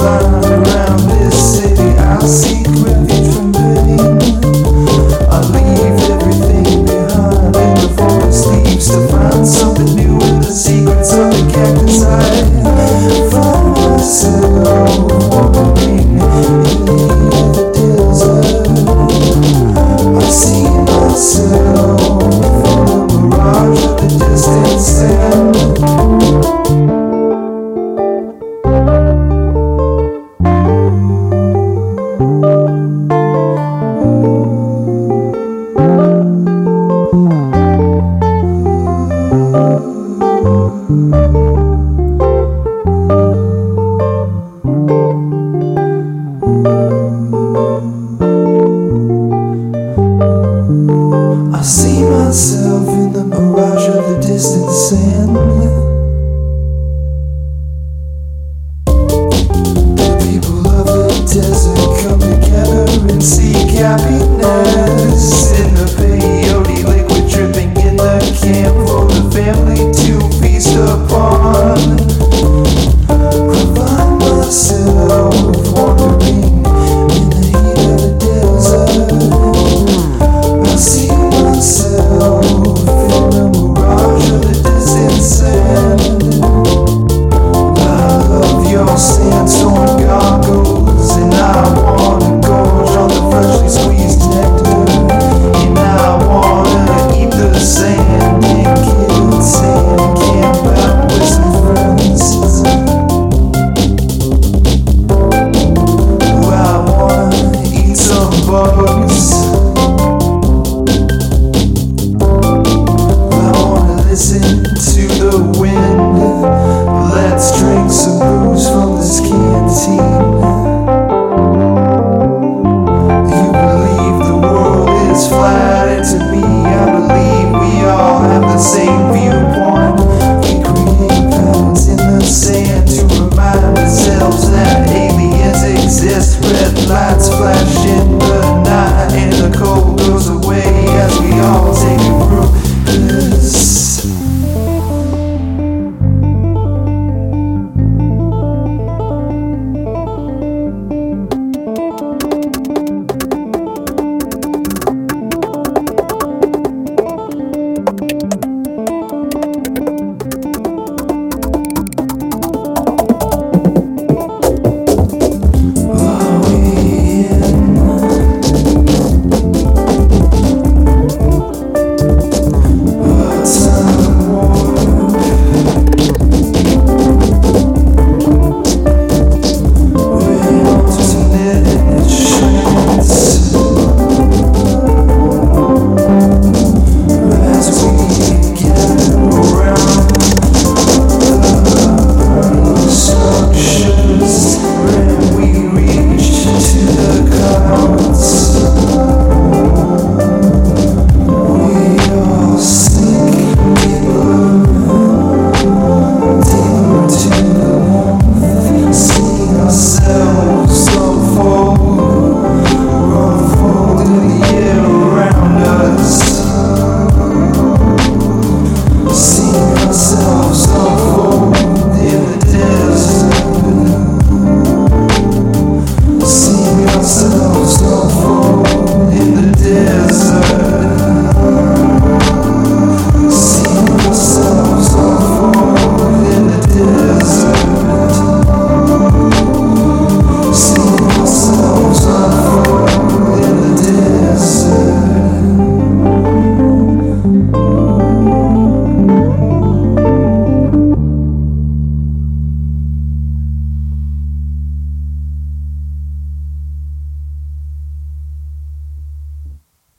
around this city. I see.